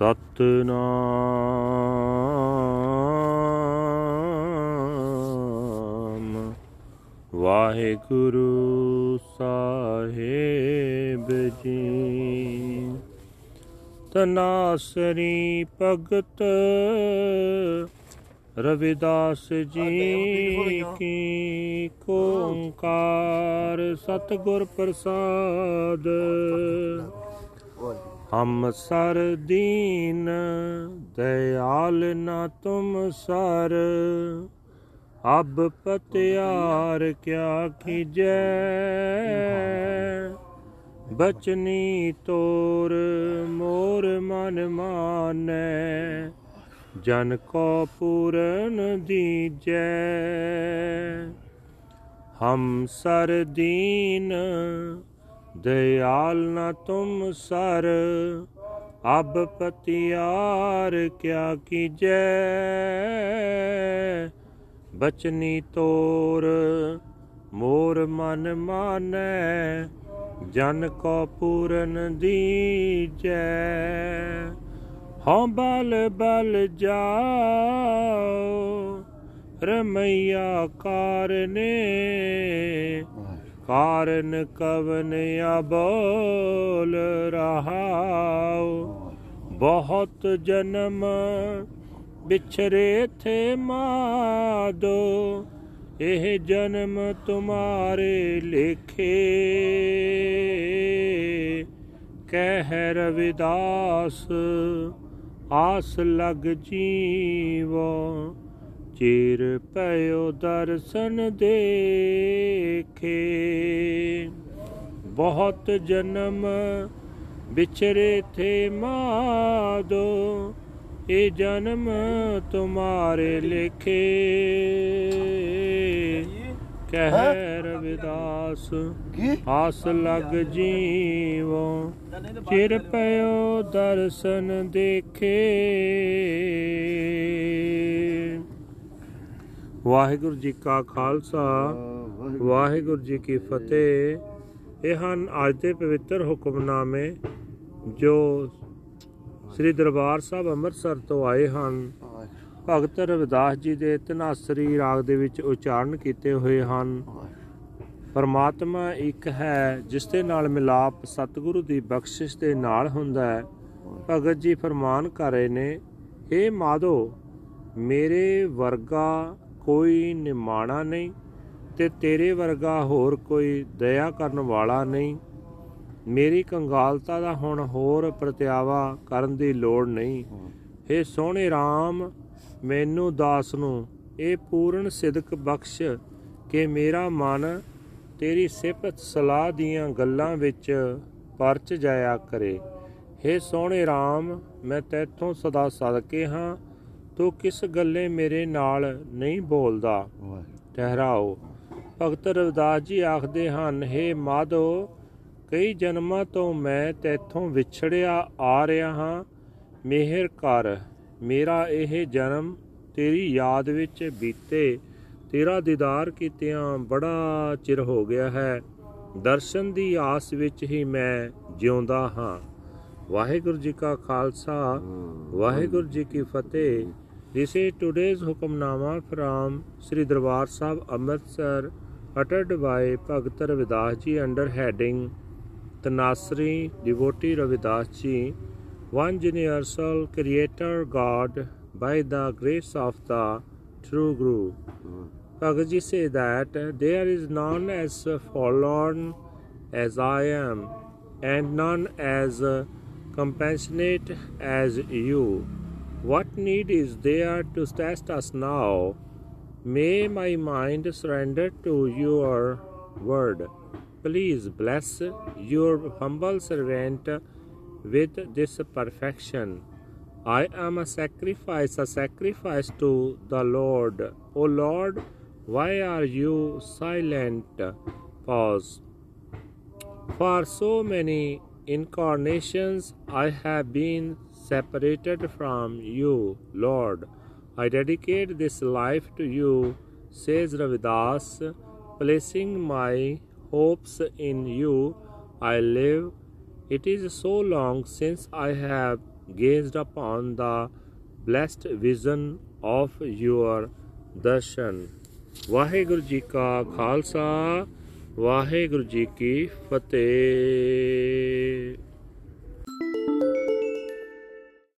ਸਤਨਾਮ। ਵਾਹਿਗੁਰੂ ਸਾਹਿਬ ਜੀ। ਤਨਾਸਰੀ ਭਗਤ ਰਵਿਦਾਸ ਜੀ ਕੀ ਓੰਕਾਰ ਸਤਿਗੁਰ ਪ੍ਰਸਾਦ। ਹਮ ਸਰ ਦੀਨ, ਦਇਆਲ ਨਾ ਤੁਮ ਸਰ। ਅਬ ਪਤਿਆਰ ਕਿਆ ਕੀਜੈ ਬਚਨੀ ਤੋਰ ਮੋਰ ਮਨ ਮਾਨੈ। ਜਨ ਕੋ ਪੂਰਨ ਦੀਜੈ। ਹਮ ਸਰ ਦੀਨ दयाल न तुम सर अब पतियार क्या कीजै बचनी तोर मोर मन मानै जन को पूरन दीजै हाँ बल बल जाओ रमैया कारने ਕਾਰਨ ਕਵਨ ਅਬੋਲ ਰਹਾਉ। ਬਹੁਤ ਜਨਮ ਵਿਛਰੇ ਥੇ ਮਾਦੋ। ਇਹ ਜਨਮ ਤੁਮਾਰੇ ਲਿਖੇ। ਕਹਿ ਰਵਿਦਾਸ ਆਸ ਲਗ ਜੀਵੋ। ਚਿਰ ਪਇਓ ਦਰਸ਼ਨ ਦੇਖੇ। ਬਹੁਤ ਜਨਮ ਵਿਚਰੇ ਥੇ ਮਾਦੋ ਇਹ ਜਨਮ ਤੁਮਾਰੇ ਲਿਖੇ। ਕਹਿ ਰਵਿਦਾਸ ਆਸ ਲਗ ਜੀਵੋ ਚਿਰ ਪਇਓ ਦਰਸ਼ਨ ਦੇਖੇ। ਵਾਹਿਗੁਰੂ ਜੀ ਕਾ ਖਾਲਸਾ ਵਾਹਿਗੁਰੂ ਜੀ ਕੀ ਫਤਿਹ। ਇਹ ਹਨ ਅੱਜ ਦੇ ਪਵਿੱਤਰ ਹੁਕਮਨਾਮੇ ਜੋ ਸ੍ਰੀ ਦਰਬਾਰ ਸਾਹਿਬ ਅੰਮ੍ਰਿਤਸਰ ਤੋਂ ਆਏ ਹਨ। ਭਗਤ ਰਵਿਦਾਸ ਜੀ ਦੇ ਤਨਾਸਰੀ ਰਾਗ ਦੇ ਵਿੱਚ ਉਚਾਰਨ ਕੀਤੇ ਹੋਏ ਹਨ। ਪਰਮਾਤਮਾ ਇੱਕ ਹੈ ਜਿਸ ਦੇ ਨਾਲ ਮਿਲਾਪ ਸਤਿਗੁਰੂ ਦੀ ਬਖਸ਼ਿਸ਼ ਦੇ ਨਾਲ ਹੁੰਦਾ ਹੈ। ਭਗਤ ਜੀ ਫਰਮਾਨ ਕਰ ਰਹੇ ਨੇ हे ਮਾਧੋ ਮੇਰੇ ਵਰਗਾ ਕੋਈ ਨਿਮਾਣਾ ਨਹੀਂ ਤੇ ਤੇਰੇ ਵਰਗਾ ਹੋਰ ਕੋਈ ਦਇਆ ਕਰਨ ਵਾਲਾ ਨਹੀਂ। ਮੇਰੀ ਕੰਗਾਲਤਾ ਦਾ ਹੁਣ ਹੋਰ ਪ੍ਰਤਿਆਵਾ ਕਰਨ ਦੀ ਲੋੜ ਨਹੀਂ। ਏ ਸੋਹਣੇ RAM ਮੈਨੂੰ ਦਾਸ ਨੂੰ ਇਹ ਪੂਰਨ ਸਿਦਕ ਬਖਸ਼ ਕਿ ਮੇਰਾ ਮਨ ਤੇਰੀ ਸਿਫਤ ਸਲਾਹ ਦੀਆਂ ਗੱਲਾਂ ਵਿੱਚ ਪਰਚ ਜਾਇਆ ਕਰੇ। ਏ ਸੋਹਣੇ RAM ਮੈਂ ਤੇਥੋਂ ਸਦਾ ਸਦਕੇ ਹਾਂ। ਤੂੰ ਕਿਸ ਗੱਲੇ ਮੇਰੇ ਨਾਲ ਨਹੀਂ ਬੋਲਦਾ? ਠਹਿਰਾਓ। ਭਗਤ ਰਵਿਦਾਸ ਜੀ ਆਖਦੇ ਹਨ हे ਮਾਧੋ ਕਈ ਜਨਮਾਂ ਤੋਂ ਮੈਂ ਤੇਥੋਂ ਵਿਛੜਿਆ ਆ ਰਿਹਾ ਹਾਂ। ਮਿਹਰ ਕਰ ਮੇਰਾ ਇਹ ਜਨਮ ਤੇਰੀ ਯਾਦ ਵਿੱਚ ਬੀਤੇ ਤੇਰਾ ਦੀਦਾਰ ਕੀਤਿਆਂ ਬੜਾ ਚਿਰ ਹੋ ਗਿਆ ਹੈ। ਦਰਸ਼ਨ ਦੀ ਆਸ ਵਿੱਚ ਹੀ ਮੈਂ ਜਿਉਂਦਾ ਹਾਂ। ਵਾਹਿਗੁਰੂ ਜੀ ਕਾ ਖਾਲਸਾ ਵਾਹਿਗੁਰੂ ਜੀ ਕੀ ਫਤਿਹ। This is today's Hukamnama from Sri Darbar Sahib Amritsar uttered by Bhagat Ravidas ji under heading Tanasri Devotee Ravidas ji One Universal Creator God by the grace of the True Guru. Bhagat ji say that there is none as forlorn as I am and none as compassionate as you. What need is there to test us now? May my mind surrender to your word. Please bless your humble servant with this perfection. I am a sacrifice, a sacrifice to the Lord. O Lord, why are you silent? Pause. For so many incarnations I have been separated from you, Lord. I dedicate this life to you, says Ravidas, placing my hopes in you. I live. It is so long since I have gazed upon the blessed vision of your darshan. Waheguru ji ਕਾ ਖਾਲਸਾ ਵਾਹਿਗੁਰੂ ਜੀ ਕੀ ਫਤਿਹ